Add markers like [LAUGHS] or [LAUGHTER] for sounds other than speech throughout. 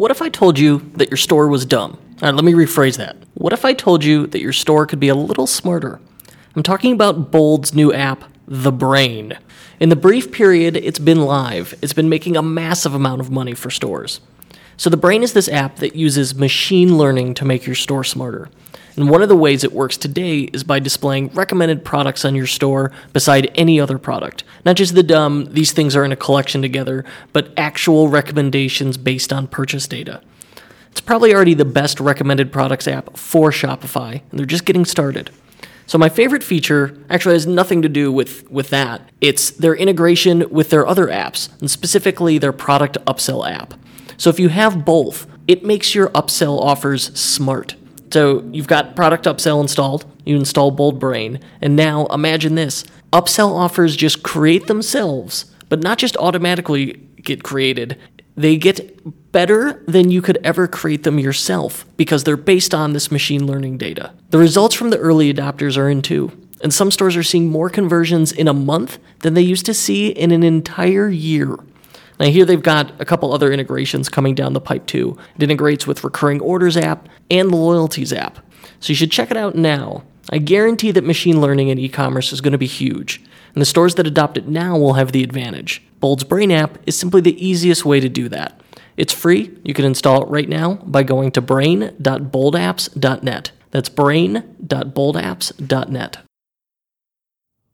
What if I told you that your store was dumb? All right, let me rephrase that. What if I told you that your store could be a little smarter? I'm talking about Bold's new app, The Brain. In the brief period it's been live, it's been making a massive amount of money for stores. So, The Brain is this app that uses machine learning to make your store smarter. And one of the ways it works today is by displaying recommended products on your store beside any other product. Not just the dumb, these things are in a collection together, but actual recommendations based on purchase data. It's probably already the best recommended products app for Shopify, and they're just getting started. So my favorite feature actually has nothing to do with, with that. It's their integration with their other apps, and specifically their product upsell app. So if you have both, it makes your upsell offers smart. So you've got product upsell installed, you install Bold Brain, and now imagine this. Upsell offers just create themselves, but not just automatically get created. They get better than you could ever create them yourself because they're based on this machine learning data. The results from the early adopters are in too, and some stores are seeing more conversions in a month than they used to see in an entire year. Now, here they've got a couple other integrations coming down the pipe too. It integrates with Recurring Orders app and the Loyalties app. So you should check it out now. I guarantee that machine learning in e commerce is going to be huge, and the stores that adopt it now will have the advantage. Bold's Brain app is simply the easiest way to do that. It's free. You can install it right now by going to brain.boldapps.net. That's brain.boldapps.net.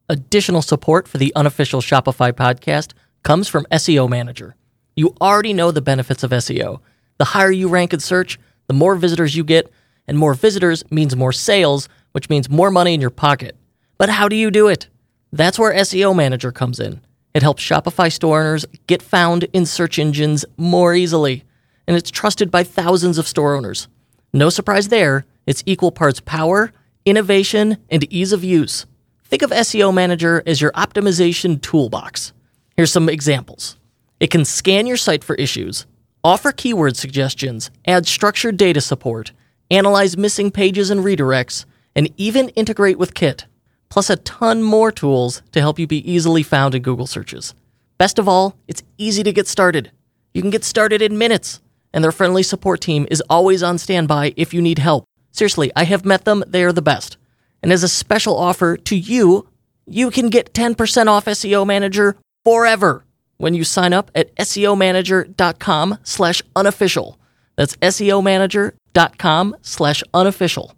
Additional support for the unofficial Shopify podcast comes from SEO Manager. You already know the benefits of SEO. The higher you rank in search, the more visitors you get, and more visitors means more sales, which means more money in your pocket. But how do you do it? That's where SEO Manager comes in. It helps Shopify store owners get found in search engines more easily, and it's trusted by thousands of store owners. No surprise there, it's equal parts power, innovation, and ease of use. Think of SEO Manager as your optimization toolbox. Here's some examples it can scan your site for issues, offer keyword suggestions, add structured data support, analyze missing pages and redirects, and even integrate with Kit, plus a ton more tools to help you be easily found in Google searches. Best of all, it's easy to get started. You can get started in minutes, and their friendly support team is always on standby if you need help. Seriously, I have met them, they are the best. And as a special offer to you, you can get 10% off SEO Manager forever when you sign up at SEOmanager.com slash unofficial. That's SEOmanager.com slash unofficial.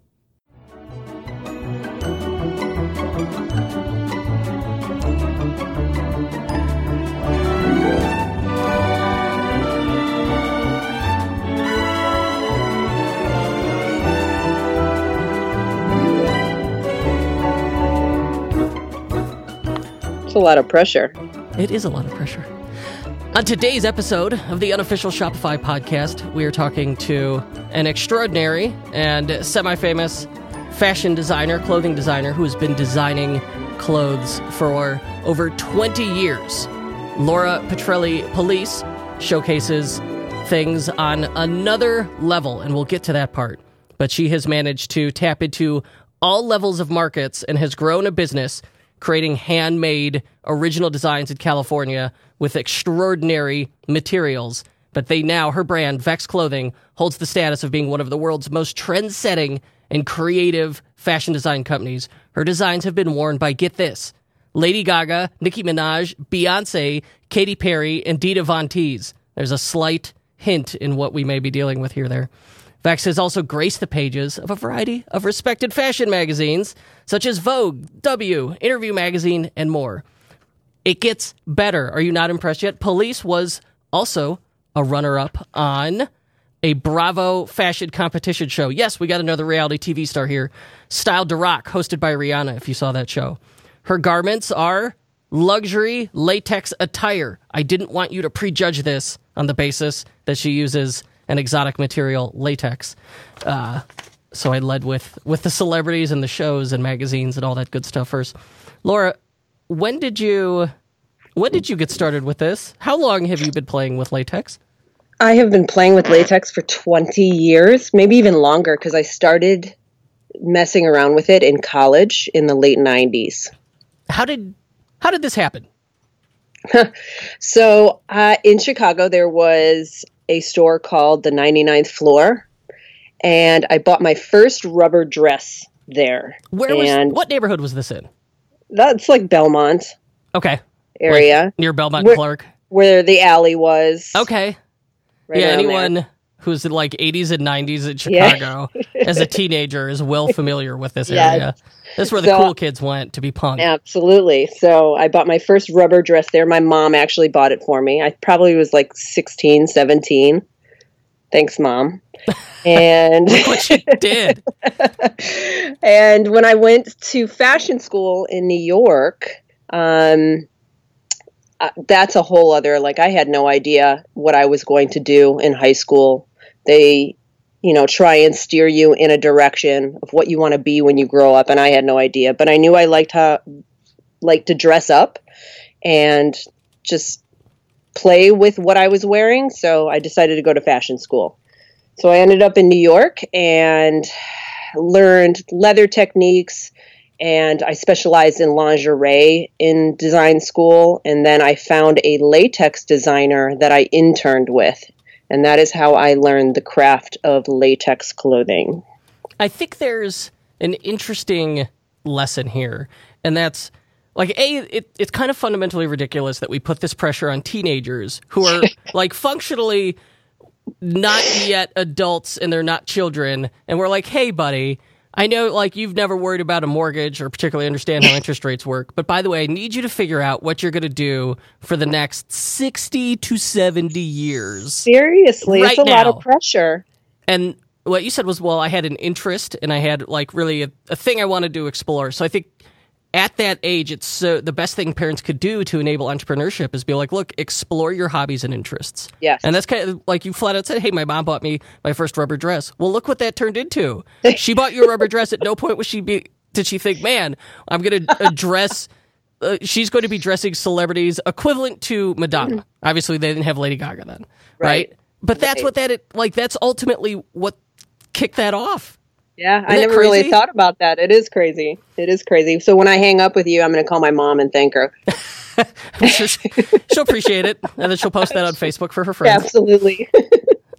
It's a lot of pressure. It is a lot of pressure. On today's episode of the unofficial Shopify podcast, we are talking to an extraordinary and semi famous fashion designer, clothing designer, who has been designing clothes for over 20 years. Laura Petrielli Pulice showcases things on another level, and we'll get to that part. But she has managed to tap into all levels of markets and has grown a business creating handmade original designs in California with extraordinary materials. But they now, her brand, Vex Clothing, holds the status of being one of the world's most trend setting and creative fashion design companies. Her designs have been worn by, get this, Lady Gaga, Nicki Minaj, Beyonce, Katy Perry, and Dita Von Teese. There's a slight hint in what we may be dealing with here there. Vex has also graced the pages of a variety of respected fashion magazines, such as Vogue, W, Interview Magazine, and more. It gets better. Are you not impressed yet? Pulice was also a runner up on a Bravo fashion competition show. Yes, we got another reality TV star here, Styled to Rock, hosted by Rihanna, if you saw that show. Her garments are luxury latex attire. I didn't want you to prejudge this on the basis that she uses an exotic material, latex. Uh, so I led with with the celebrities and the shows and magazines and all that good stuff first. Laura, when did you when did you get started with this? How long have you been playing with latex? I have been playing with latex for 20 years, maybe even longer, because I started messing around with it in college in the late 90s. How did how did this happen? [LAUGHS] so uh, in Chicago, there was a store called the 99th Floor, and I bought my first rubber dress there. Where and was what neighborhood was this in? That's like Belmont Okay, area, near Belmont Where- Clark. where the alley was. Okay, right yeah. around there. Anyone who's in like 80s and 90s in Yeah. Chicago as a teenager is well familiar with this [LAUGHS] Yes. area. That's where the So- cool kids went to be punk. Absolutely. So I bought my first rubber dress there. My mom actually bought it for me. I probably was like 16, 17. Thanks, mom. [LAUGHS] And What she did. [LAUGHS] and when I went to fashion school in New York, um, uh, that's a whole other like I had no idea what I was going to do in high school. They, you know, try and steer you in a direction of what you want to be when you grow up, and I had no idea. But I knew I liked how like to dress up and just play with what I was wearing. So I decided to go to fashion school. So I ended up in New York and learned leather techniques and I specialized in lingerie in design school. And then I found a latex designer that I interned with. And that is how I learned the craft of latex clothing. I think there's an interesting lesson here, and that's like a it, it's kind of fundamentally ridiculous that we put this pressure on teenagers who are [LAUGHS] like functionally not yet adults and they're not children and we're like hey buddy i know like you've never worried about a mortgage or particularly understand how [LAUGHS] interest rates work but by the way i need you to figure out what you're going to do for the next 60 to 70 years Seriously, right it's a lot of pressure. and what you said was, well, I had an interest and I had like really a, a thing I wanted to explore. So I think at that age, it's so the best thing parents could do to enable entrepreneurship is be like, look, explore your hobbies and interests. Yes. And that's kind of like you flat out said, hey, my mom bought me my first rubber dress. Well, look what that turned into. [LAUGHS] she bought you a rubber dress. At no point was she be did she think, man, I'm going [LAUGHS] to address. Uh, she's going to be dressing celebrities equivalent to Madonna. Obviously, they didn't have Lady Gaga then, right? Right. But that's Right. what that like. That's ultimately what kicked that off. Yeah, I Isn't that never really thought about that. It is crazy. It is crazy. So when I hang up with you, I'm going to call my mom and thank her. [LAUGHS] She, she'll appreciate it, and then she'll post that on Facebook for her friends. Absolutely. [LAUGHS]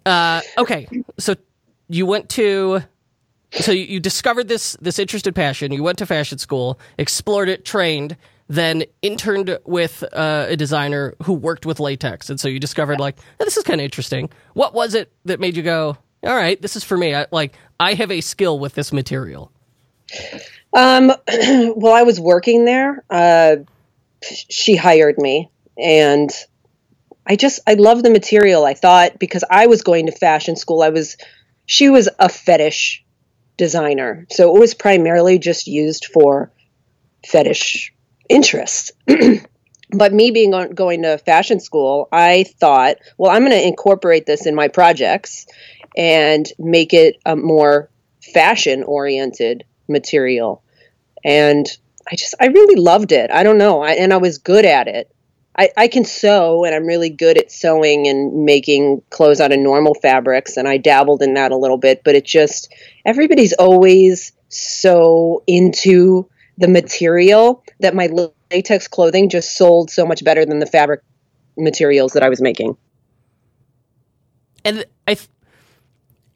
Uh, okay, so you went to, so you, you discovered this this interested passion. You went to fashion school, explored it, trained, then interned with uh, a designer who worked with latex, and so you discovered like "Oh, this is kind of interesting. What was it that made you go, all right, this is for me? I, like I have a skill with this material. Um, [CLEARS THROAT] well, I was working there. Uh, she hired me, and I just I love the material. I thought because I was going to fashion school, I was she was a fetish designer, so it was primarily just used for fetish interests. [CLEARS THROAT] but me being on, going to fashion school, I thought, well, I'm going to incorporate this in my projects and make it a more fashion oriented material. And I just, I really loved it. I don't know. I, and I was good at it. I, I can sew and I'm really good at sewing and making clothes out of normal fabrics. And I dabbled in that a little bit, but it just, everybody's always so into the material that my latex clothing just sold so much better than the fabric materials that I was making. and I,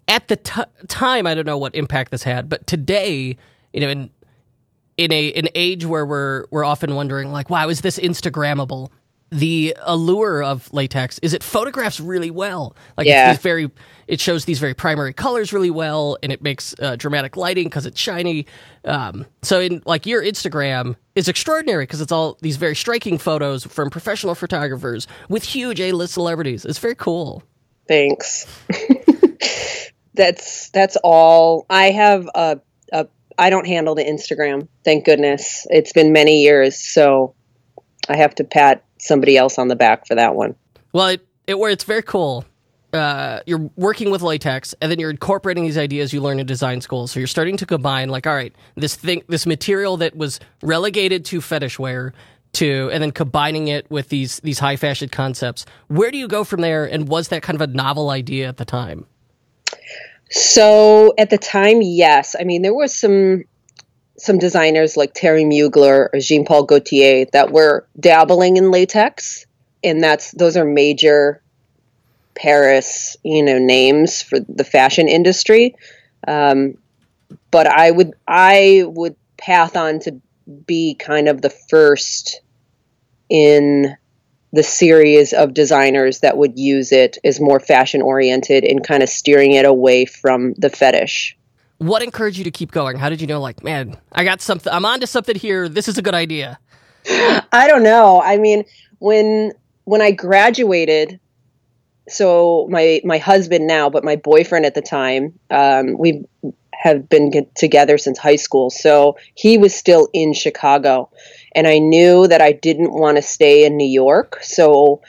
at the t- time, I don't know what impact this had, but today, you know, in in a an age where we're we're often wondering, like, wow, is this Instagrammable? The allure of latex is it photographs really well. Like, Yeah. it's these very, it shows these very primary colors really well, and it makes uh, dramatic lighting because it's shiny. Um, so, in like your Instagram is extraordinary because it's all these very striking photos from professional photographers with huge A list celebrities. It's very cool. Thanks. [LAUGHS] that's that's all. I have a, a I don't handle the Instagram. Thank goodness. It's been many years, so I have to pat somebody else on the back for that one. Well, it, it where it's very cool. Uh, you're working with latex, and then you're incorporating these ideas you learn in design school. So you're starting to combine, like, all right, this thing, this material that was relegated to fetish wear, to, and then combining it with these these high fashion concepts. Where do you go from there? And was that kind of a novel idea at the time? So at the time, yes. I mean, there was some some designers like Thierry Mugler or Jean Paul Gaultier that were dabbling in latex, and that's those are major Paris, you know, names for the fashion industry. Um, but I would I would path on to be kind of the first in the series of designers that would use it is more fashion oriented and kind of steering it away from the fetish. What encouraged you to keep going? How did you know, like, man, I got something, I'm onto something here. This is a good idea. I don't know. I mean, when when I graduated, so my my husband now, but my boyfriend at the time, um, we have been together since high school. So he was still in Chicago, and I knew that I didn't want to stay in New York. So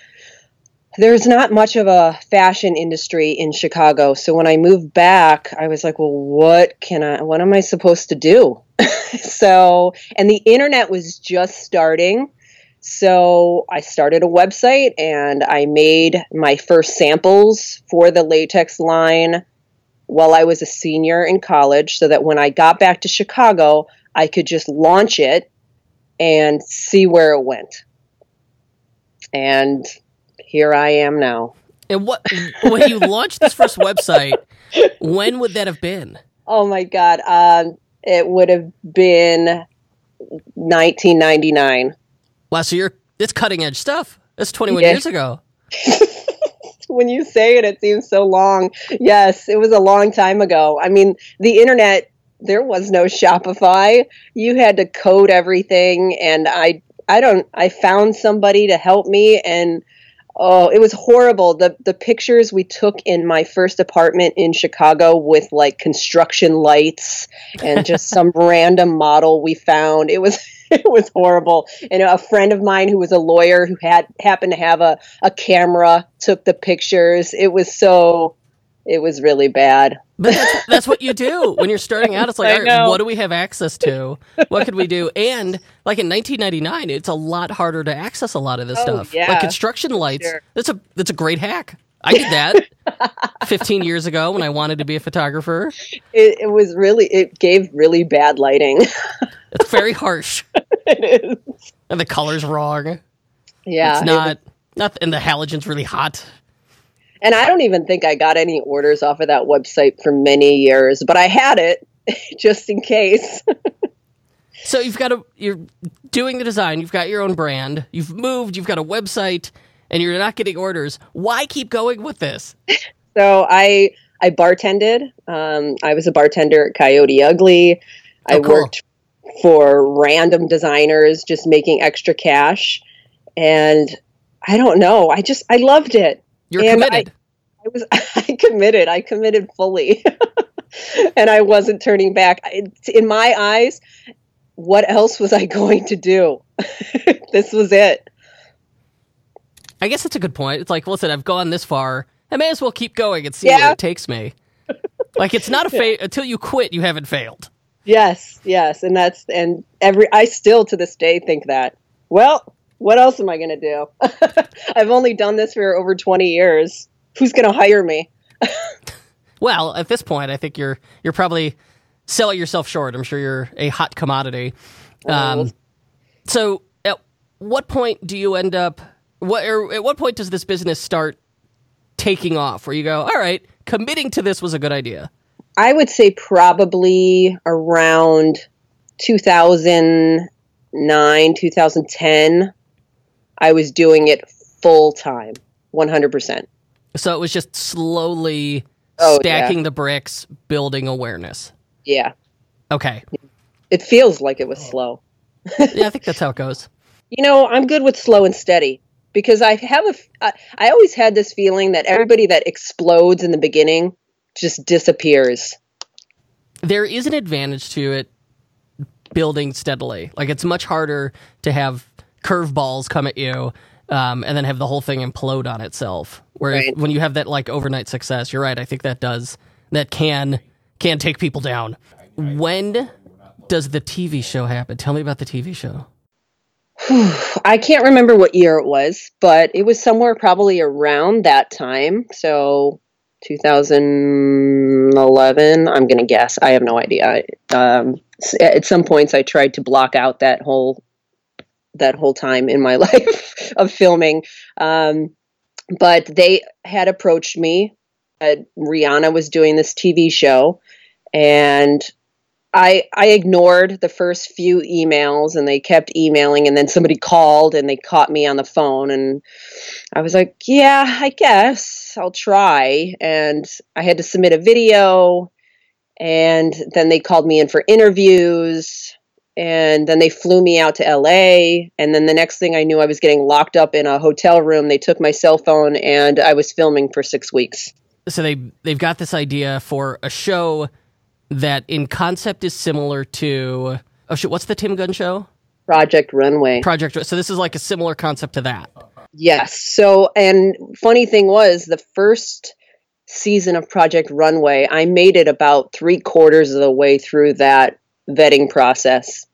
there's not much of a fashion industry in Chicago. So when I moved back, I was like, well, what can I, what am I supposed to do? [LAUGHS] so, and the internet was just starting. So I started a website and I made my first samples for the latex line while I was a senior in college so that when I got back to Chicago, I could just launch it and see where it went. And here I am now. And what when you launched this first website, when would that have been? Oh my god, um, it would have been 1999. Wow, so you're it's cutting edge stuff. That's 21 yeah. years ago. [LAUGHS] when you say it, it seems so long. Yes, it was a long time ago. I mean, the internet there was no Shopify. You had to code everything and I I don't I found somebody to help me and oh, it was horrible. The the pictures we took in my first apartment in Chicago with like construction lights and just [LAUGHS] some random model we found. It was [LAUGHS] it was horrible. And a friend of mine who was a lawyer who had happened to have a, a camera took the pictures. It was so it was really bad. But that's, that's, what you do when you're starting out. It's [LAUGHS] like, all right, what do we have access to? What could we do? And like in 1999, it's a lot harder to access a lot of this oh, stuff. Yeah, like construction lights. Sure. That's a that's a great hack. I did that [LAUGHS] 15 years ago when I wanted to be a photographer. It, it was really it gave really bad lighting. [LAUGHS] it's very harsh. it is, and the color's wrong. Yeah, it's not. It was, not, and the halogen's really hot. And I don't even think I got any orders off of that website for many years, but I had it [LAUGHS] just in case. [LAUGHS] so you've got a you're doing the design, you've got your own brand, you've moved, you've got a website, and you're not getting orders. Why keep going with this? So I I bartended. Um, I was a bartender at Coyote Ugly. Oh, I cool. worked for random designers, just making extra cash, and I don't know. I just I loved it. You're and committed. I, was [LAUGHS] I committed. I committed fully. [LAUGHS] and I wasn't turning back. In my eyes, what else was I going to do? [LAUGHS] this was it. I guess that's a good point. It's like, listen, I've gone this far. I may as well keep going and see yeah. where it takes me. like it's not a fail until you quit, you haven't failed. Yes, yes, and that's and every I still to this day think that. Well, what else am I going to do? I've only done this for over 20 years. Who's going to hire me? well, at this point, I think you're you're probably selling yourself short. I'm sure you're a hot commodity. Um, so, at what point do you end up? What or at what point does this business start taking off? Where you go, all right, committing to this was a good idea. I would say probably around 2009, 2010 I was doing it full time, 100%. So it was just slowly oh, stacking yeah. the bricks, building awareness. Yeah. Okay. It feels like it was slow. yeah, I think that's how it goes. [LAUGHS] You know, I'm good with slow and steady because I have a I always had this feeling that everybody that explodes in the beginning just disappears. There is an advantage to it building steadily. Like it's much harder to have curveballs come at you um, and then have the whole thing implode on itself. Whereas right. when you have that like overnight success, you're right. I think that does that can can take people down. When does the TV show happen? Tell me about the TV show. [SIGHS] I can't remember what year it was, but it was somewhere probably around that time. So 2011, I'm going to guess. I have no idea. Um, at some points, I tried to block out that whole that whole time in my [LAUGHS] life of filming. Um, but they had approached me. Uh, Rihanna was doing this TV show, and I I ignored the first few emails and they kept emailing and then somebody called and they caught me on the phone and I was like, "Yeah, I guess I'll try." And I had to submit a video and then they called me in for interviews and then they flew me out to LA and then the next thing I knew I was getting locked up in a hotel room. They took my cell phone and I was filming for 6 weeks. So they they've got this idea for a show that in concept is similar to oh shit, what's the Tim Gunn show? Project Runway. Project. So this is like a similar concept to that. Yes. So and funny thing was the first season of Project Runway, I made it about three quarters of the way through that vetting process.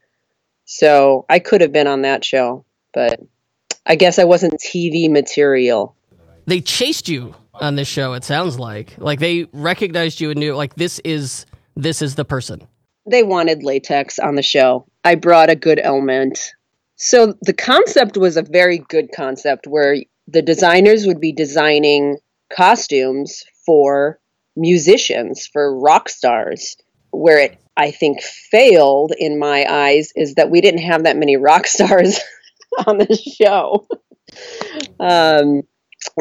So I could have been on that show, but I guess I wasn't TV material. They chased you on this show. It sounds like like they recognized you and knew like this is this is the person. They wanted latex on the show. I brought a good element. So the concept was a very good concept where the designers would be designing costumes for musicians, for rock stars. Where it, I think, failed in my eyes is that we didn't have that many rock stars [LAUGHS] on the show. um,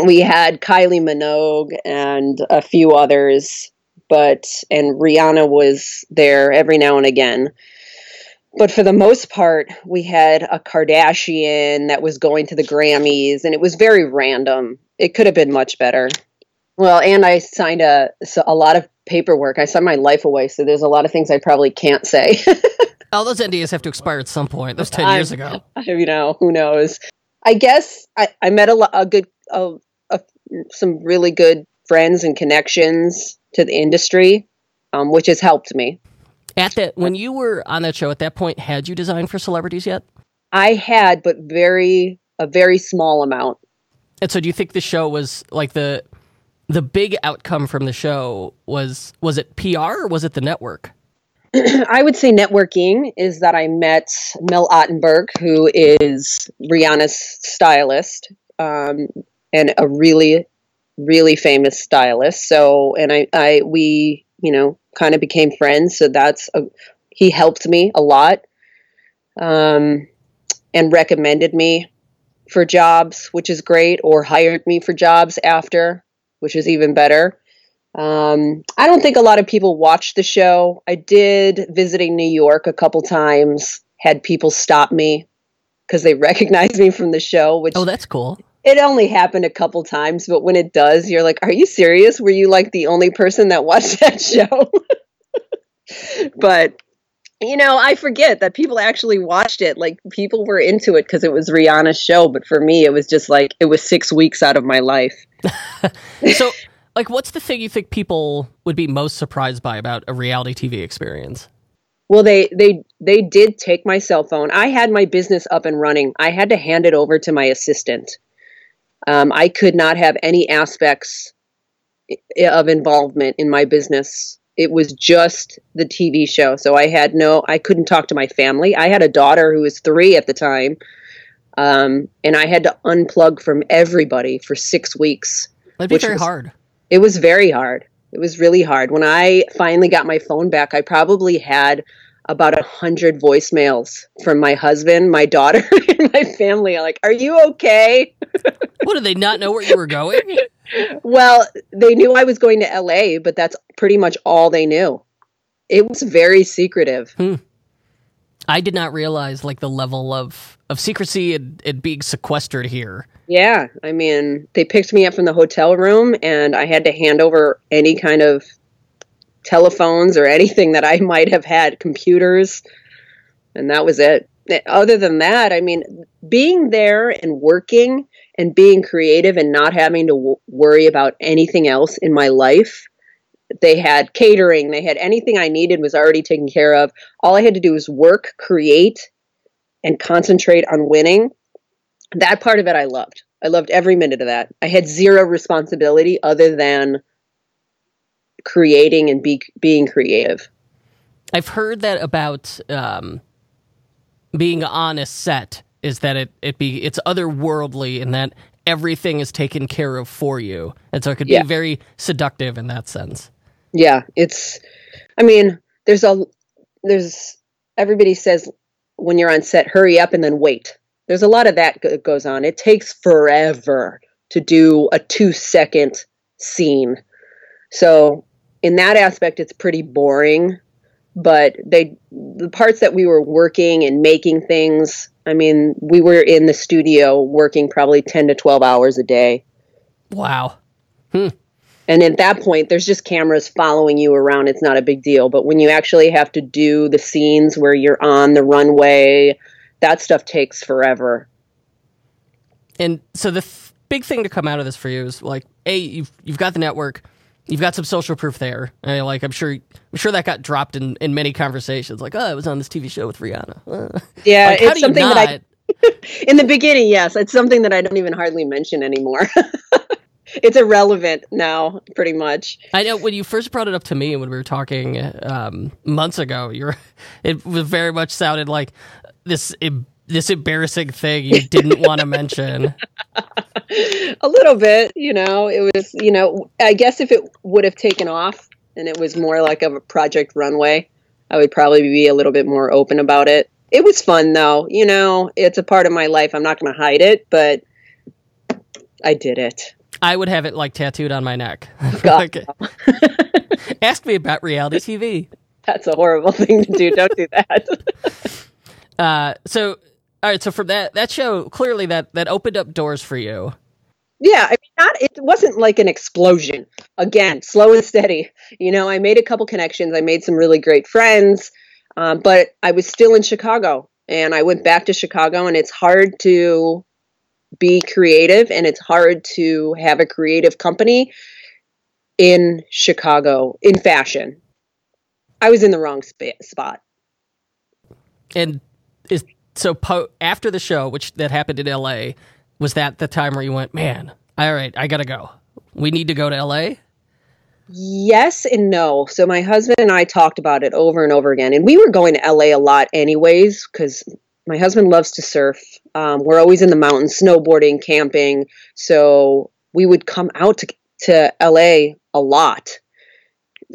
we had Kylie Minogue and a few others but and Rihanna was there every now and again. But for the most part, we had a Kardashian that was going to the Grammys, and it was very random. It could have been much better. Well, and I signed a a lot of paperwork. I signed my life away, so there's a lot of things I probably can't say. [LAUGHS] All those NDAs have to expire at some point. That was ten years ago. [LAUGHS] You know, who knows? I guess I, I met a, a good, a, a, some really good friends and connections to the industry, um, which has helped me. At that, when you were on that show, at that point, had you designed for celebrities yet? I had, but very a very small amount. And so, do you think the show was like the the big outcome from the show was was it PR or was it the network? [CLEARS THROAT] I would say networking is that I met Mel Ottenberg, who is Rihanna's stylist, um, and a really really famous stylist. So, and I, I, we, you know, kind of became friends. So that's a, he helped me a lot, um, and recommended me for jobs, which is great, or hired me for jobs after, which is even better. Um, I don't think a lot of people watch the show. I did visiting New York a couple times, had people stop me because they [LAUGHS] recognized me from the show. Which oh, that's cool it only happened a couple times, but when it does, you're like, are you serious? Were you like the only person that [LAUGHS] watched that show? [LAUGHS] but you know, I forget that people actually watched it. Like people were into it because it was Rihanna's show, but for me, it was just like it was six weeks out of my life. So, like, what's the thing you think people would be most surprised by about a reality TV experience? Well, they they they did take my cell phone. I had my business up and running. I had to hand it over to my assistant. Um, I could not have any aspects of involvement in my business. It was just the TV show. So I had no, I couldn't talk to my family. I had a daughter who was three at the time. Um, and I had to unplug from everybody for six weeks. That'd be very was, hard. It was very hard. It was really hard. When I finally got my phone back, I probably had about a hundred voicemails from my husband, my daughter, [LAUGHS] and my family. I'm like, "Are you okay?" [LAUGHS] what did they not know where you were going? well, they knew I was going to LA, but that's pretty much all they knew. It was very secretive. Hmm. I did not realize like the level of of secrecy and, and being sequestered here. Yeah, I mean, they picked me up from the hotel room, and I had to hand over any kind of telephones or anything that I [LAUGHS] might have had, computers, and that was it. Eh, other than that, I mean, being there and working and being creative and not having to w- worry about anything else in my life. They had catering, they had anything I needed was already taken care of. All I had to do was work, create, and concentrate on winning. That part of it I loved. I loved every minute of that. I had zero responsibility other than creating and be being creative. I've heard that about um, being on a set is that it it be it's otherworldly in that everything is taken care of for you, and so it could Yeah. be very seductive in that sense. Yeah, it's. I mean, there's a there's everybody says when you're on set, hurry up and then wait. There's a lot of that that goes on. It takes forever to do a two second scene. So in that aspect, it's pretty boring. But they the parts that we were working and making things. I mean, we were in the studio working probably ten to twelve hours a day. Wow. Hmm. And at that point, there's just cameras following you around. It's not a big deal. But when you actually have to do the scenes where you're on the runway, that stuff takes forever. And so the th- big thing to come out of this for you is like, a you've you've got the network, you've got some social proof there. And like I'm sure I'm sure that got dropped in, in many conversations. Like, oh, I was on this TV show with Rihanna. [LAUGHS] Uh. Yeah, Like, it's something not? that I, [LAUGHS] in the beginning, yes, it's something that I don't even hardly mention anymore. [LAUGHS] it's irrelevant now, pretty much. I know when you first brought it up to me when we were talking um, months ago, you're [LAUGHS] it was very much sounded like this this embarrassing thing you didn't want to mention. [LAUGHS] A little bit, you know, it was, you know, I guess if it would have taken off and it was more like of a project runway, I would probably be a little bit more open about it. It was fun though, you know, it's a part of my life. I'm not going to hide it, but I did it. I would have it like tattooed on my neck. [LAUGHS] Like, [LAUGHS] ask me about reality TV. That's a horrible thing to do. Don't do that. [LAUGHS] Uh, so all right, so from that that show, clearly that that opened up doors for you. Yeah, I mean, not it wasn't like an explosion. Again, slow and steady. You know, I made a couple connections. I made some really great friends, um, but I was still in Chicago, and I went back to Chicago, and it's hard to be creative, and it's hard to have a creative company in Chicago in fashion. I was in the wrong spa- spot. And is so po- after the show, which that happened in L.A., was that the time where you went, man? All right, I gotta go. We need to go to L.A. Yes and no. So my husband and I talked about it over and over again, and we were going to LA a lot anyways because my husband loves to surf. Um, we're always in the mountains, snowboarding, camping. So we would come out to to LA a lot,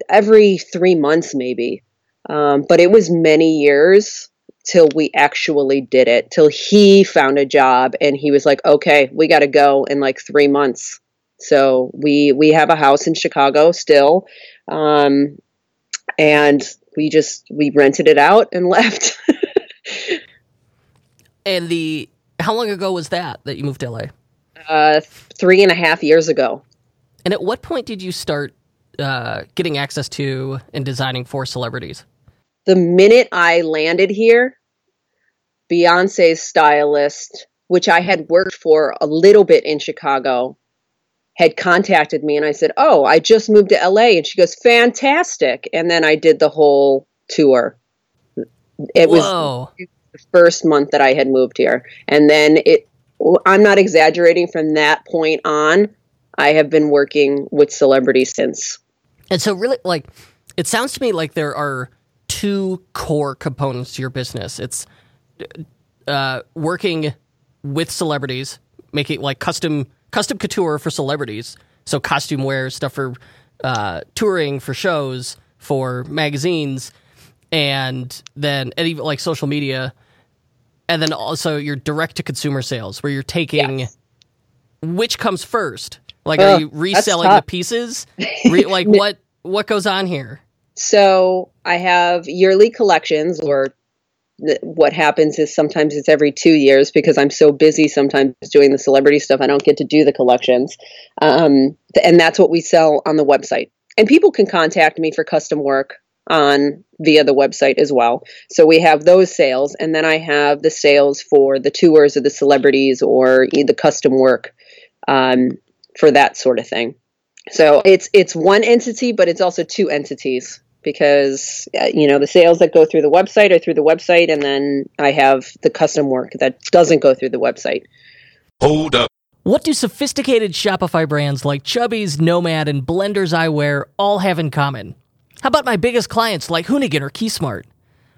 every three months maybe. Um, but it was many years till we actually did it. Till he found a job and he was like, "Okay, we got to go in like three months." So we we have a house in Chicago still, um, and we just we rented it out and [LAUGHS] left. And the how long ago was that that you moved to LA? uh, three and a half years ago. And at what point did you start uh, getting access to and designing for celebrities? The minute I landed here, Beyonce's stylist, which I had worked for a little bit in Chicago, had contacted me, and I said, "Oh, I just moved to LA," and she goes, "Fantastic!" And then I did the whole tour. It was Whoa. the first month that I had moved here. And then it, I'm not exaggerating from that point on, I have been working with celebrities since. And so, really, like, it sounds to me like there are two core components to your business. It's uh, working with celebrities, making like custom custom couture for celebrities, so costume wear stuff for uh, touring, for shows, for magazines, and then and even like social media, and then also your direct to consumer sales, where you're taking Yes. which comes first. Like, are you reselling the pieces? [LAUGHS] Re- like, what what goes on here? So I have yearly collections, or th- what happens is sometimes it's every two years because I'm so busy sometimes doing the celebrity stuff, I don't get to do the collections. Um, and that's what we sell on the website. And people can contact me for custom work on via the website as well. So we have those sales, and then I have the sales for the tours of the celebrities or e- the custom work um, for that sort of thing. So it's it's one entity, but it's also two entities because uh, you know the sales that go through the website are through the website, and then I have the custom work that doesn't go through the website. Hold up. What do sophisticated Shopify brands like Chubbies, Nomad, and Blender's Eyewear all have in common? How about my biggest clients like Hoonigan or Keysmart?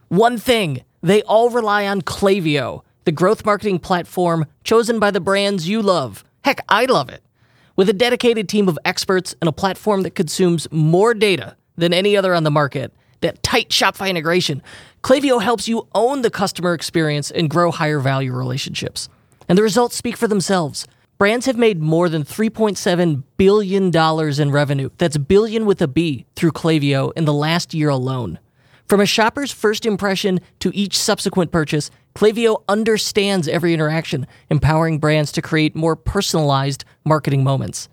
One thing, they all rely on Klaviyo, the growth marketing platform chosen by the brands you love. Heck, I love it. With a dedicated team of experts and a platform that consumes more data than any other on the market, that tight Shopify integration, Klaviyo helps you own the customer experience and grow higher value relationships. And the results speak for themselves. Brands have made more than $3.7 billion in revenue. That's billion with a B through Klaviyo in the last year alone. From a shopper's first impression to each subsequent purchase, Klaviyo understands every interaction, empowering brands to create more personalized marketing moments.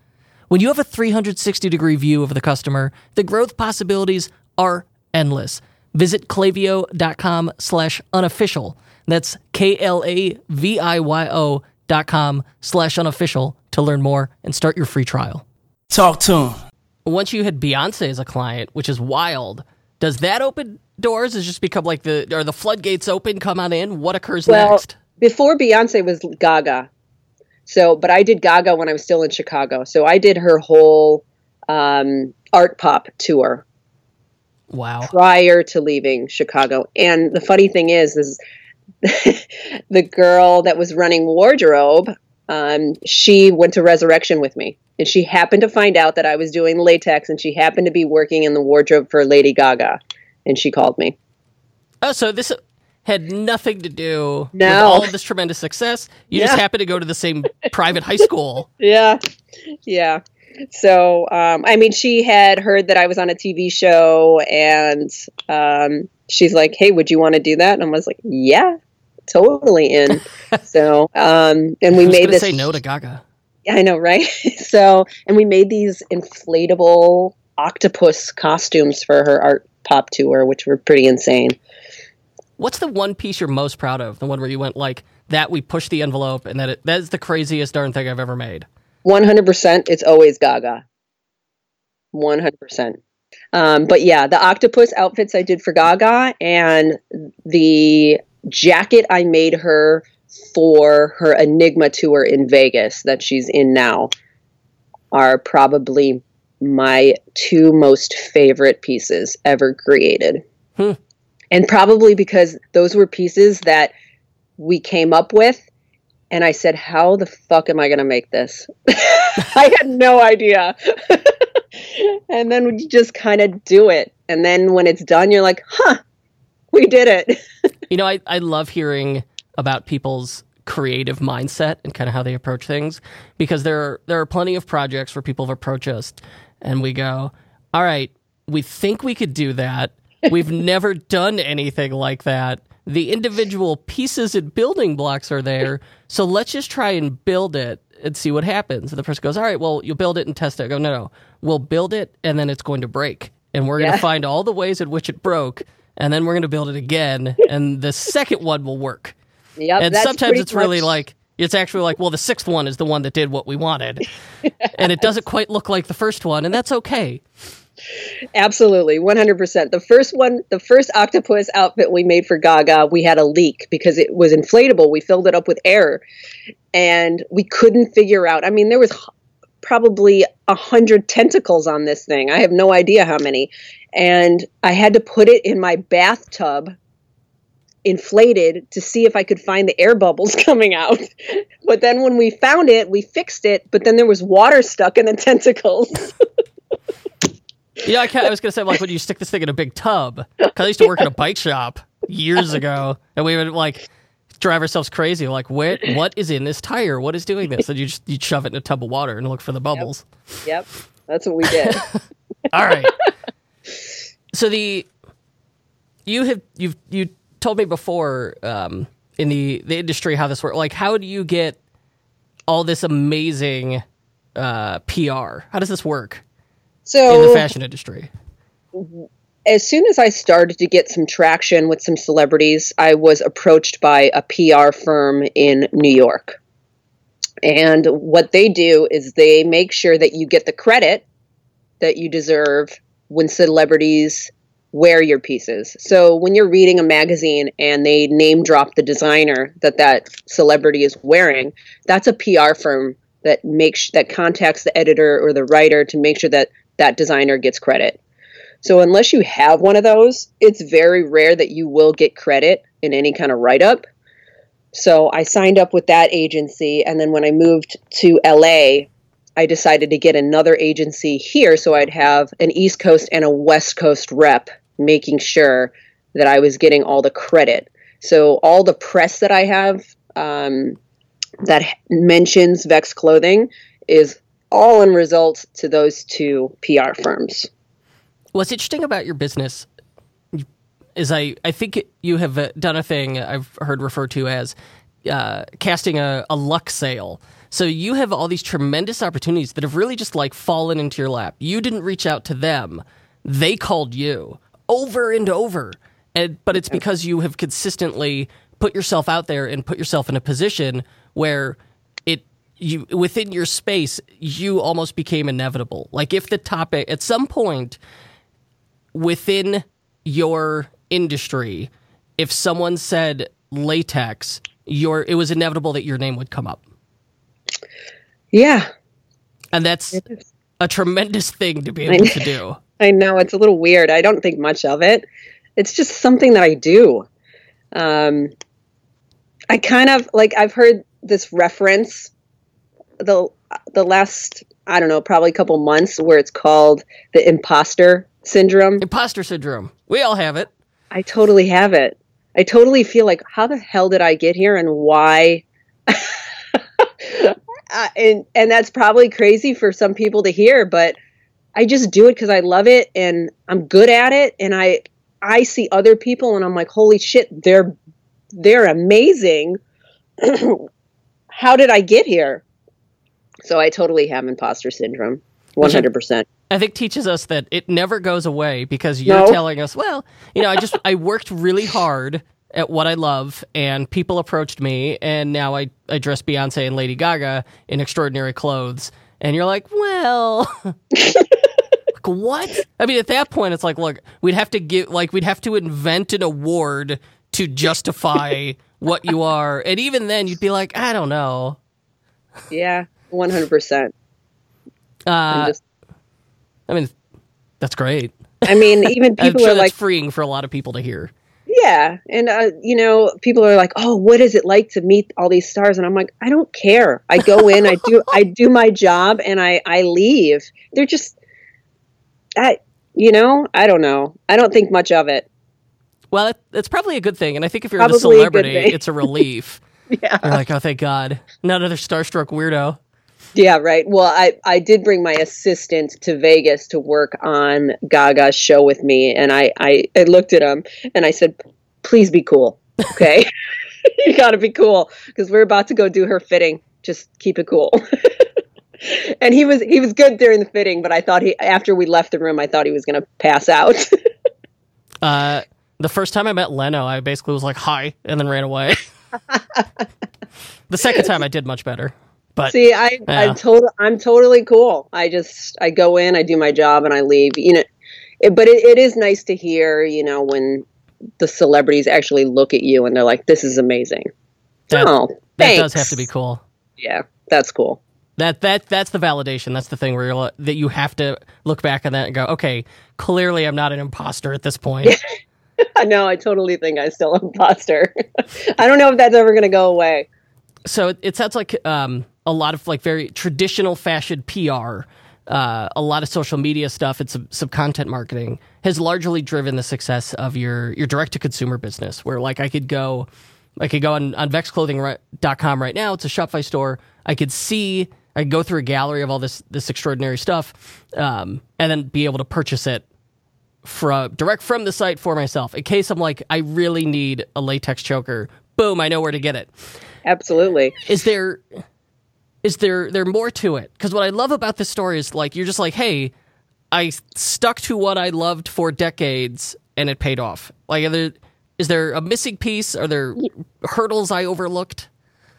When you have a 360 degree view of the customer, the growth possibilities are endless. Visit klaviyo.com slash unofficial. That's K L A V I Y O dot com slash unofficial to learn more and start your free trial. Talk to him. Once you had Beyonce as a client, which is wild, does that open doors? Does it just become like the are the floodgates open? Come on in. What occurs Well, next? before Beyonce was Gaga. So, but I did Gaga when I was still in Chicago. So I did her whole um, art pop tour Wow. prior to leaving Chicago. And the funny thing is, is [LAUGHS] the girl that was running wardrobe, um, she went to Resurrection with me, and she happened to find out that I was doing latex, and she happened to be working in the wardrobe for Lady Gaga, and she called me. Oh, so this had nothing to do with all of this tremendous success. You just Yeah. happened to go to the same private high school. [LAUGHS] Yeah, yeah. So, um, I mean, she had heard that I was on a TV show, and um, she's like, "Hey, would you want to do that?" And I was like, "Yeah, totally in." [LAUGHS] so, um, and we made this. say no to Gaga? Yeah, I know, right? [LAUGHS] so, and we made these inflatable octopus costumes for her art pop tour, which were pretty insane. What's the one piece you're most proud of? The one where you went like that? We pushed the envelope, and that it, that is the craziest darn thing I've ever made. 100% it's always gaga 100% um, but yeah the octopus outfits i did for gaga and the jacket i made her for her enigma tour in vegas that she's in now are probably my two most favorite pieces ever created Hmm. and probably because those were pieces that we came up with and I said, How the fuck am I going to make this? [LAUGHS] I had no idea. [LAUGHS] and then you just kind of do it. And then when it's done, you're like, Huh, we did it. [LAUGHS] You know, I, I love hearing about people's creative mindset and kind of how they approach things because there are, there are plenty of projects where people have approached us and we go, all right, we think we could do that. We've [LAUGHS] never done anything like that. The individual pieces and building blocks are there. So let's just try and build it and see what happens. And the person goes, all right, well, you'll build it and test it. I go, no, no, we'll build it and then it's going to break. And we're going to find all the ways in which it broke. And then we're going to build it again. [LAUGHS] And the second one will work. Yep. And sometimes it's really like, it's actually like, well, the sixth one is the one that did what we wanted. [LAUGHS] and it doesn't quite look like the first one. And that's okay. Absolutely, 100%. The first one, the first octopus outfit we made for Gaga, we had a leak because it was inflatable. We filled it up with air and we couldn't figure out. I mean, there was probably a hundred tentacles on this thing. I have no idea how many. And I had to put it in my bathtub inflated to see if I could find the air bubbles [LAUGHS] coming out. But then when we found it, we fixed it, but then there was water stuck in the tentacles. [LAUGHS] Know, I, I was going to say, like, when you stick this thing in a big tub, because I used to work in a bike shop years ago, and we would, like, drive ourselves crazy. Like, what, what is in this tire? What is doing this? And you just you shove it in a tub of water and look for the bubbles. yep. That's what we did. [LAUGHS] [LAUGHS] All right. so the you have you've you told me before um, in the the industry how this works. Like, how do you get all this amazing uh, PR? How does this work in the fashion industry? Mm-hmm. as soon as I started to get some traction with some celebrities, I was approached by a PR firm in New York. And what they do is they make sure that you get the credit that you deserve when celebrities wear your pieces. So when you're reading a magazine and they name drop the designer that that celebrity is wearing, that's a PR firm that makes that contacts the editor or the writer to make sure that that designer gets credit. So unless you have one of those, it's very rare that you will get credit in any kind of write up. So I signed up with that agency. And then when I moved to LA, I decided to get another agency here so I'd have an East Coast and a West Coast rep, making sure that I was getting all the credit. So all the press that I have um, that mentions Vex Clothing is all in result to those two PR firms. What's interesting about your business is I, I think you have uh, done a thing I've heard referred to as uh, casting a, a luck sale. So you have all these tremendous opportunities that have really just like fallen into your lap. You didn't reach out to them. They called you over and over. And, but it's because you have consistently put yourself out there and put yourself in a position where you within your space you almost became inevitable. Like if the topic at some point within your industry, if someone said latex, your it was inevitable that your name would come up. Yeah. And that's a tremendous thing to be able to do. [LAUGHS] I know it's a little weird. I don't think much of it. It's just something that I do. Um, I kind of like I've heard this reference the the last I don't know probably a couple months where it's called the imposter syndrome. Imposter syndrome. We all have it. I totally have it. I totally feel like how the hell did I get here and why? [LAUGHS] uh, and and that's probably crazy for some people to hear, but I just do it because I love it and I'm good at it, and I I see other people and I'm like, holy shit, they're they're amazing. [CLEARS THROAT] How did I get here? So I totally have imposter syndrome. 100%. I think teaches us that it never goes away because you're no. telling us, well, you know, I just I worked really hard at what I love and people approached me and now I I dress Beyonce and Lady Gaga in extraordinary clothes and you're like, well, [LAUGHS] what? I mean, at that point, it's like, look, we'd have to give, like, we'd have to invent an award to justify [LAUGHS] what you are. And even then, you'd be like, I don't know. Yeah, 100%. Uh. I mean, that's great. I mean, even [LAUGHS] people sure are like freeing for a lot of people to hear. Yeah, and uh, you know, people are like, "Oh, what is it like to meet all these stars?" And I'm like, "I don't care. I go in, I do, I do my job, and I I leave. They're just, I, you know, I don't know. I don't think much of it. Well, that's probably a good thing. And I think if you're probably a celebrity, a it's a relief. [LAUGHS] yeah. You're like, oh, thank God. Not another starstruck weirdo. Yeah, right. Well, I, I did bring my assistant to Vegas to work on Gaga's show with me. And I, I, I looked at him and I said, please be cool. Okay. [LAUGHS] you got to be cool because we're about to go do her fitting. Just keep it cool. [LAUGHS] and he was he was good during the fitting, but I thought he after we left the room, I thought he was going to pass out. [LAUGHS] uh, the first time I met Leno, I basically was like, hi, and then ran away. the second time I did much better. But see, I, yeah. I total, I'm totally cool. I just, I go in, I do my job and I leave, you know, it, but it, it is nice to hear, you know, when the celebrities actually look at you and they're like, this is amazing. That, oh, that does have to be cool. Yeah, that's cool. That that that's the validation. That's the thing where you're that you have to look back on that and go, okay, clearly I'm not an imposter at this point. [LAUGHS] no, I totally think I'm still an imposter. [LAUGHS] I don't know if that's ever going to go away. So it, it sounds like um, a lot of like very traditional fashion PR, uh, a lot of social media stuff, and some, some content marketing has largely driven the success of your your direct to consumer business. Where like I could go, I could go on on vexclothing.com right now. It's a Shopify store. I could see. I could go through a gallery of all this this extraordinary stuff, um, and then be able to purchase it from direct from the site for myself in case I'm like I really need a latex choker. Boom, I know where to get it. Absolutely. Is there is there there more to it? Cuz what I love about this story is like you're just like, "Hey, I stuck to what I loved for decades and it paid off." Like there is there a missing piece? Are there hurdles I overlooked?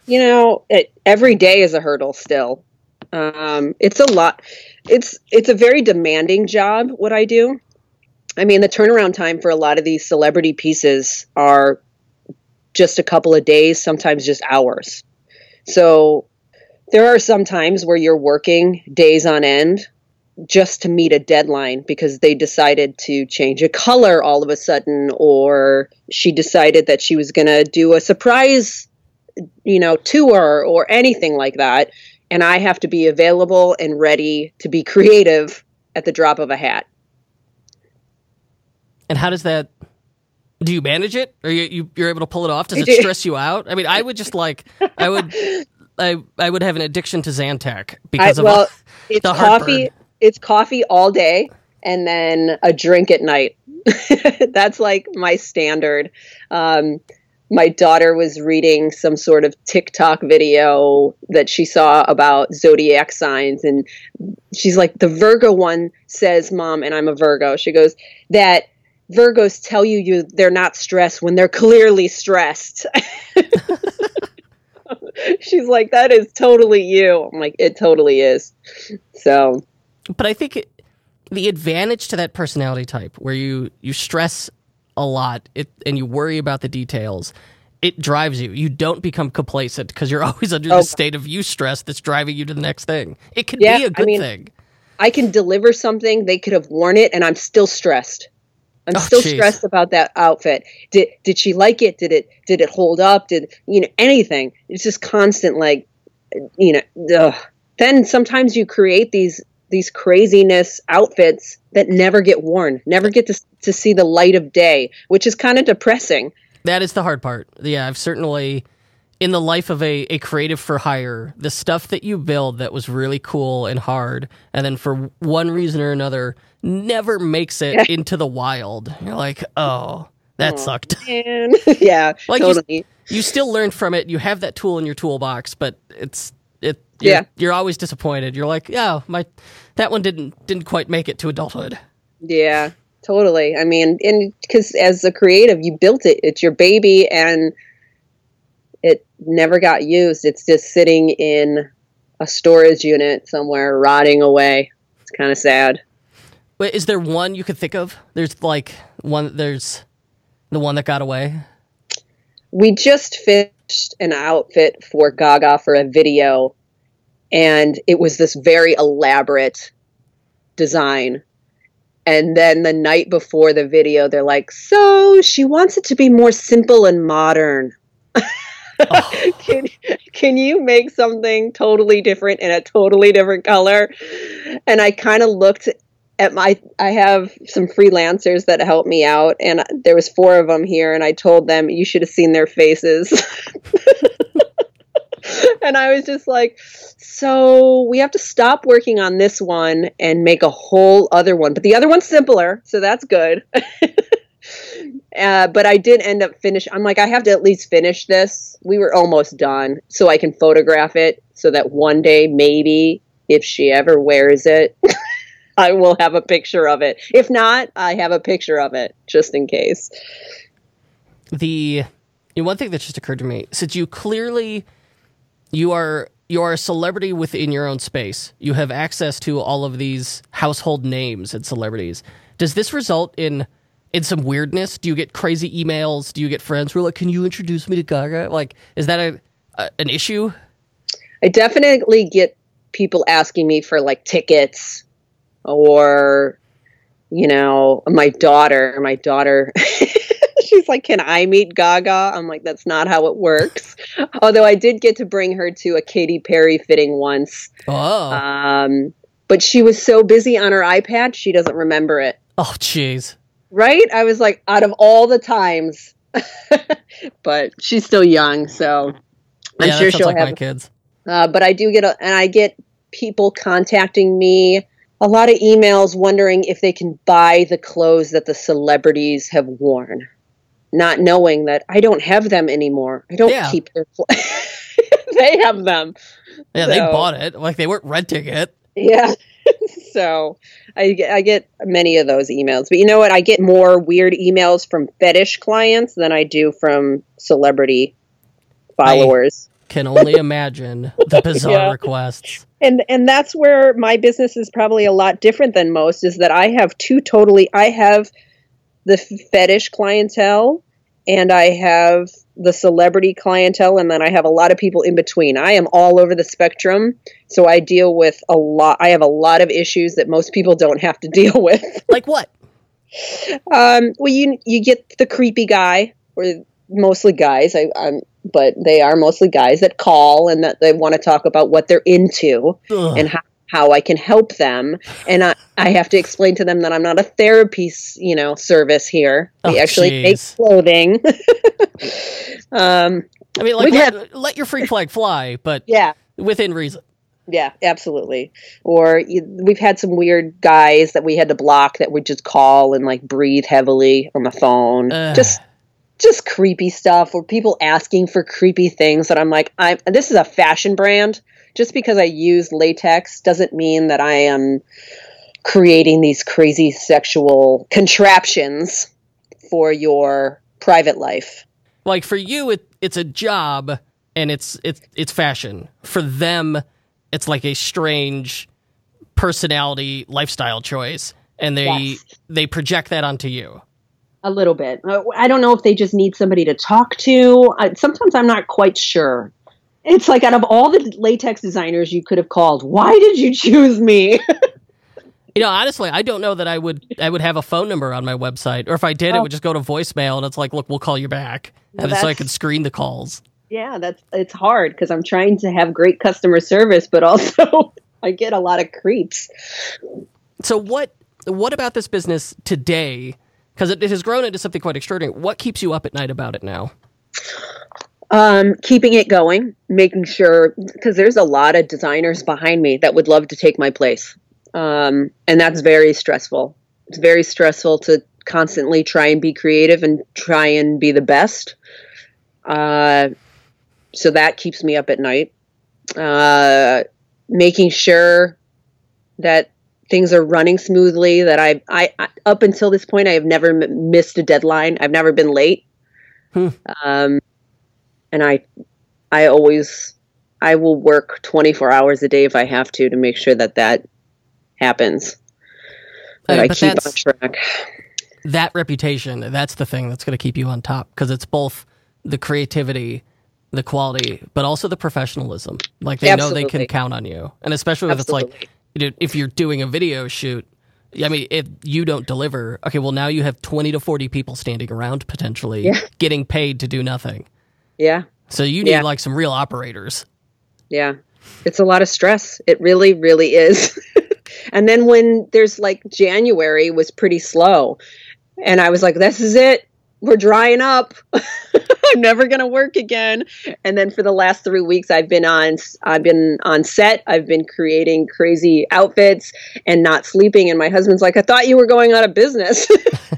You know, it, every day is a hurdle still. Um, it's a lot. It's it's a very demanding job what I do. I mean, the turnaround time for a lot of these celebrity pieces are just a couple of days, sometimes just hours. So there are some times where you're working days on end just to meet a deadline because they decided to change a color all of a sudden, or she decided that she was going to do a surprise you know, tour or anything like that. And I have to be available and ready to be creative at the drop of a hat. And how does that? Do you manage it, or you, you are able to pull it off? Does it stress you out? I mean, I would just like I would [LAUGHS] I I would have an addiction to Zantac I, because of well, it's the coffee. heartburn. It's coffee all day, and then a drink at night. [LAUGHS] That's like my standard. Um, my daughter was reading some sort of TikTok video that she saw about zodiac signs, and she's like, "The Virgo one says, Mom, and I'm a Virgo." She goes, "That Virgos tell you you they're not stressed when they're clearly stressed." [LAUGHS] [LAUGHS] she's like, "That is totally you." I'm like, "It totally is." So But I think it, the advantage to that personality type, where you you stress a lot it, and you worry about the details, it drives you. You don't become complacent because you're [LAUGHS] always under Oh. the state of you stress that's driving you to the next thing. It can Yeah, be a good mean- thing. I can deliver something. They could have worn it, and I'm still stressed. I'm Oh, still jeez. stressed about that outfit. Did did she like it? Did it did it hold up? Did you know anything? It's just constant, like you know. Ugh. Then sometimes you create these these craziness outfits that never get worn, never get to to see the light of day, which is kind of depressing. That is the hard part. Yeah, I've certainly in the life of a, a creative for hire, the stuff that you build that was really cool and hard, and then for one reason or another never makes it into the wild. You're like, oh, that sucked. [LAUGHS] And [LAUGHS] yeah, Like you- totally. you still learn from it. You have that tool in your toolbox, but it's it. You're, Yeah. you're always disappointed. You're like, oh, my that one didn't didn't quite make it to adulthood. Yeah, totally. I mean, and because as a creative, you built it, it's your baby, and never got used. It's just sitting in a storage unit somewhere, rotting away. It's kind of sad. Wait, is there one you could think of? There's like one. There's the one that got away. We just finished an outfit for Gaga for a video, and it was this very elaborate design. And then the night before the video, they're like, So she wants it to be more simple and modern. [LAUGHS] can, can you make something totally different in a totally different color? And I kind of looked at my I have some freelancers that help me out and there was four of them here and I told them you should have seen their faces. [LAUGHS] and I was just like, so we have to stop working on this one and make a whole other one. But the other one's simpler, so that's good. [LAUGHS] Uh, but I did end up finish. I'm like, I have to at least finish this. We were almost done, so I can photograph it, so that one day, maybe, if she ever wears it, [LAUGHS] I will have a picture of it. If not, I have a picture of it just in case. the you know, one thing that just occurred to me since you clearly you are you are a celebrity within your own space you have access to all of these household names and celebrities does this result in in some weirdness do you get crazy emails do you get friends who are like can you introduce me to gaga like is that a, a an issue I definitely get people asking me for like tickets or you know, my daughter, my daughter [LAUGHS] she's like, "Can I meet Gaga?" I'm like, "That's not how it works." Although I did get to bring her to a Katy Perry fitting once. oh Um but she was so busy on her iPad, she doesn't remember it. oh jeez Right? I was like, out of all the times. [LAUGHS] but she's still young, so I'm yeah, sure she'll like have my kids uh, but I do get a, and I get people contacting me a lot of emails wondering if they can buy the clothes that the celebrities have worn, not knowing that I don't have them anymore. I don't Yeah. keep their clothes. [LAUGHS] they have them. yeah they bought it like they weren't renting it Yeah. [LAUGHS] so I get, I get many of those emails. But you know what? I get more weird emails from fetish clients than I do from celebrity followers. can only imagine the [LAUGHS] bizarre Yeah. requests and and that's where my business is probably a lot different than most is that i have two totally i have the fetish clientele and i have the celebrity clientele and then i have a lot of people in between i am all over the spectrum so i deal with a lot i have a lot of issues that most people don't have to [LAUGHS] deal with like what um, well, you you get the creepy guy, or mostly guys. I, I'm but they are mostly guys that call and that they want to talk about what they're into Ugh. and how, how I can help them. And I, I have to explain to them that I'm not a therapy, you know, service here. We Oh, actually make clothing. [LAUGHS] um, I mean, like let, let your freak flag fly, but yeah, within reason. yeah, absolutely. Or you, we've had some weird guys that we had to block that would just call and like breathe heavily on the phone. Ugh. Just just creepy stuff or people asking for creepy things that I'm like, I'm this is a fashion brand. Just because I use latex doesn't mean that I am creating these crazy sexual contraptions for your private life. Like for you, it, it's a job and it's it's it's fashion. For them, it's like a strange personality lifestyle choice, and they Yes. they project that onto you. A little bit. I don't know if they just need somebody to talk to. I, sometimes I'm not quite sure. It's like out of all the latex designers you could have called, why did you choose me? [LAUGHS] You know, honestly, I don't know that I would I would have a phone number on my website, or if I did, it Oh. would just go to voicemail, and it's like, look, we'll call you back, and so I can screen the calls. yeah, that's it's hard because I'm trying to have great customer service, but also [LAUGHS] I get a lot of creeps. So what what about this business today? Because it, it has grown into something quite extraordinary. What keeps you up at night about it now? Um, keeping it going, making sure because there's a lot of designers behind me that would love to take my place, um, and that's very stressful. It's very stressful to constantly try and be creative and try and be the best. Uh, so that keeps me up at night. Uh, making sure that things are running smoothly. That I, I, up until this point, I have never m- missed a deadline. I've never been late. Hmm. Um, and I, I always, I will work 24 hours a day if I have to to make sure that that happens. That Uh, I but keep on track. that reputation that's the thing that's going to keep you on top because it's both the creativity the quality but also the professionalism like they know they can count on you and especially if it's like you know, if you're doing a video shoot i mean if you don't deliver okay well now you have 20 to 40 people standing around potentially Yeah. getting paid to do nothing Yeah. so you need Yeah. like some real operators Yeah. It's a lot of stress. It really, really is. [LAUGHS] and then when there's like January was pretty slow. And I was like, this is it. We're drying up. [LAUGHS] I'm never going to work again. And then for the last 3 weeks I've been on I've been on set. I've been creating crazy outfits and not sleeping and my husband's like, "I thought you were going out of business." [LAUGHS]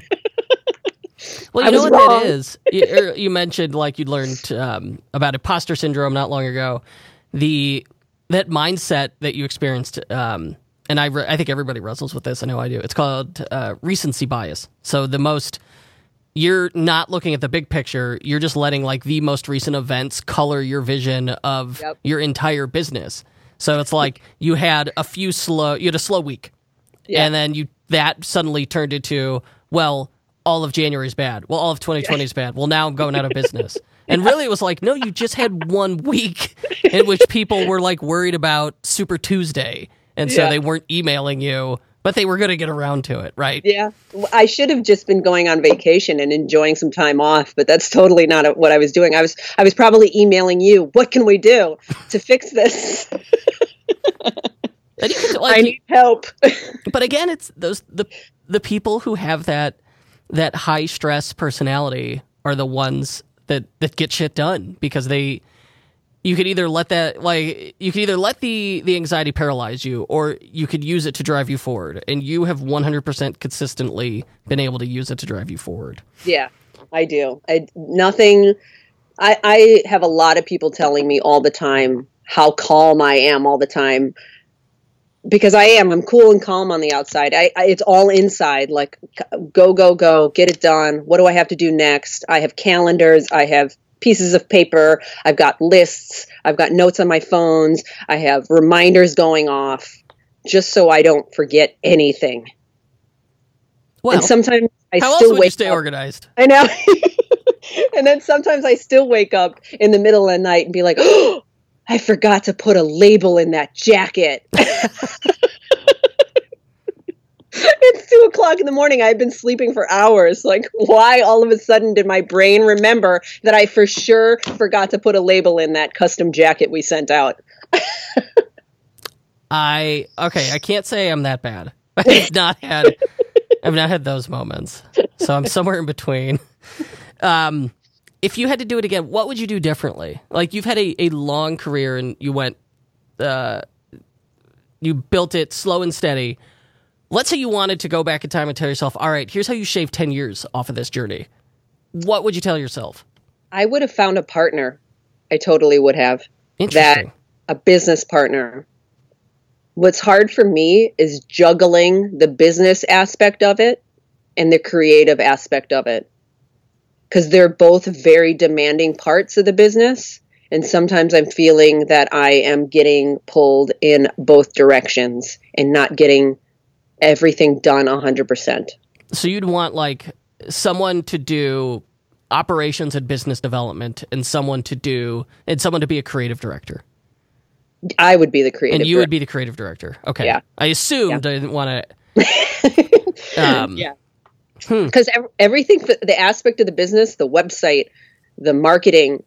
Well, I you know what wrong. that is. You, er, you mentioned like you learned um, about imposter syndrome not long ago. The that mindset that you experienced, um, and I re- I think everybody wrestles with this. I know I do. It's called uh, recency bias. So the most you're not looking at the big picture. You're just letting like the most recent events color your vision of Yep. your entire business. So it's like you had a few slow, you had a slow week, Yeah. and then you that suddenly turned into well, all of January is bad. Well, all of 2020 is bad. Well, now I'm going out of [LAUGHS] business. And really, it was like, no, you just had one week in which people were like worried about Super Tuesday, and so Yeah. they weren't emailing you, but they were going to get around to it, right? Yeah. I should have just been going on vacation and enjoying some time off, but that's totally not what I was doing. I was I was probably emailing you, what can we do to fix this? [LAUGHS] And you could, I need help. but again, it's those the the people who have that that high stress personality are the ones that that get shit done because they you could either let that like you could either let the the anxiety paralyze you or you could use it to drive you forward and you have 100% consistently been able to use it to drive you forward yeah, I do. I nothing I I have a lot of people telling me all the time how calm I am all the time. Because I am, I'm cool and calm on the outside. I, I it's all inside. Like go, go, go, get it done. What do I have to do next? I have calendars. I have pieces of paper. I've got lists. I've got notes on my phones. I have reminders going off, just so I don't forget anything. well and sometimes I how else still would you stay up. organized I know. [LAUGHS] and then sometimes I still wake up in the middle of the night and be like, [GASPS] oh, I forgot to put a label in that jacket. [LAUGHS] it's two o'clock in the morning. I've been sleeping for hours. Like, why all of a sudden did my brain remember that I for sure forgot to put a label in that custom jacket we sent out? I okay, I can't say I'm that bad. [LAUGHS] I've not had I've not had those moments. So I'm somewhere in between. Um if you had to do it again, what would you do differently? Like you've had a, a long career and you went uh you built it slow and steady. Let's say you wanted to go back in time and tell yourself, all right, here's how you shave 10 years off of this journey. What would you tell yourself? I would have found a partner. I totally would have. That a business partner. What's hard for me is juggling the business aspect of it and the creative aspect of it. Because they're both very demanding parts of the business. And sometimes I'm feeling that I am getting pulled in both directions and not getting everything done 100%. So you'd want like someone to do operations and business development and someone to do and someone to be a creative director. I would be the creative. And you director. would be the creative director. Okay. Yeah. I assumed I didn't want to [LAUGHS] um yeah. Hmm. Because ev- everything, the aspect of the business, the website, the marketing,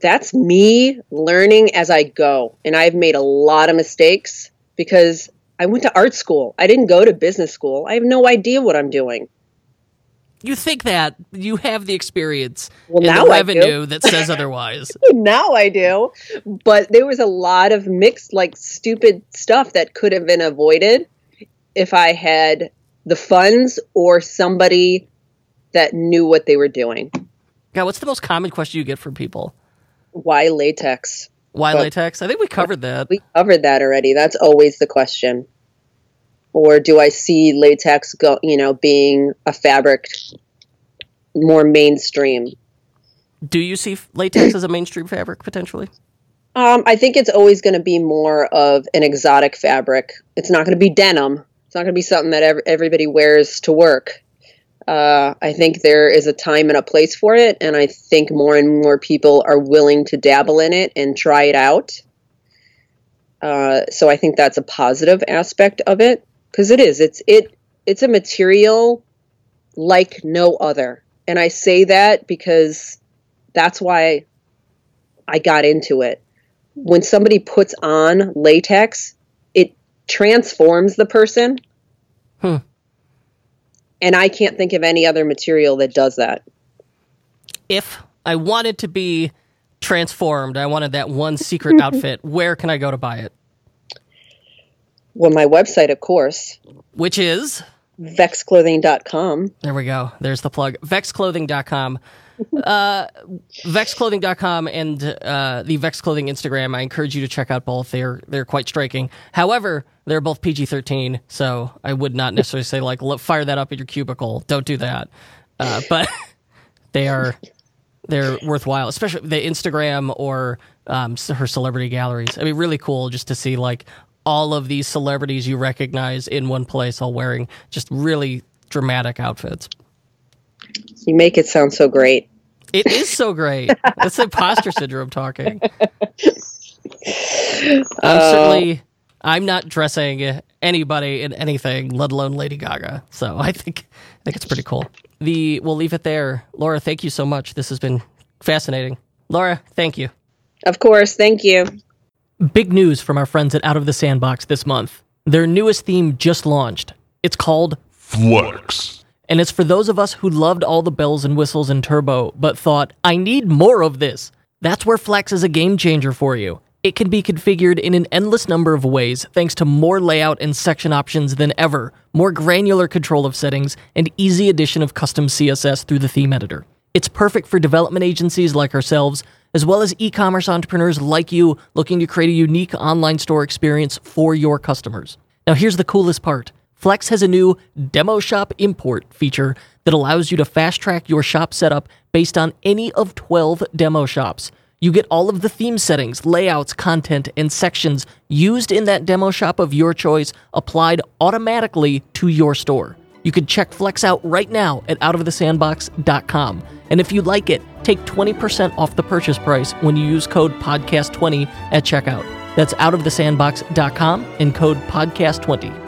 that's me learning as I go. And I've made a lot of mistakes because I went to art school. I didn't go to business school. I have no idea what I'm doing. you think that you have the experience Well, now the I do. revenue that says [LAUGHS] otherwise. [LAUGHS] now I do. But there was a lot of mixed, like stupid stuff that could have been avoided if I had the funds or somebody that knew what they were doing. God, what's the most common question you get from people? Why latex? Why But- latex? I think we covered that. We covered that already. That's always the question. Or do I see latex go, you know, being a fabric more mainstream? Do you see latex as a mainstream fabric potentially? Um, I think it's always going to be more of an exotic fabric. It's not going to be denim. It's not going to be something that ev- everybody wears to work. Uh, I think there is a time and a place for it, and I think more and more people are willing to dabble in it and try it out. Uh, so I think that's a positive aspect of it because it is. It's it. It's a material like no other, and I say that because that's why I got into it when somebody puts on latex, transforms the person. Hmm. And I can't think of any other material that does that. If I wanted to be transformed, I wanted that one secret [LAUGHS] outfit, where can I go to buy it? Well, my website, of course, Which is vexclothing.com. There we go. There's the plug. Vexclothing.com. Uh, Vexclothing.com and uh, the Vex Clothing Instagram. I encourage you to check out both. They're they're quite striking. However, they're both PG-13, so I would not necessarily say like "Look, fire that up in your cubicle. Don't do that. Uh, but [LAUGHS] they are they're worthwhile, especially the Instagram or um, her celebrity galleries. I mean, really cool just to see like all of these celebrities you recognize in one place, all wearing just really dramatic outfits. You make it sound so great. It is so great. That's imposter syndrome talking. I'm uh, certainly I'm not dressing anybody in anything, let alone Lady Gaga. So I think I think it's pretty cool. The we'll leave it there. Laura, thank you so much. This has been fascinating. Laura, thank you. Of course. Thank you. Big news from our friends at Out of the Sandbox this month. Their newest theme just launched. It's called Flex. And it's for those of us who loved all the bells and whistles in Turbo, but thought, I need more of this. That's where Flex is a game changer for you. It can be configured in an endless number of ways thanks to more layout and section options than ever, more granular control of settings, and easy addition of custom CSS through the theme editor. It's perfect for development agencies like ourselves, as well as e commerce entrepreneurs like you looking to create a unique online store experience for your customers. Now, here's the coolest part Flex has a new Demo Shop Import feature that allows you to fast track your shop setup based on any of 12 demo shops. You get all of the theme settings, layouts, content, and sections used in that demo shop of your choice applied automatically to your store. You can check Flex out right now at outofthesandbox.com. And if you like it, take 20% off the purchase price when you use code podcast20 at checkout. That's outofthesandbox.com and code podcast20.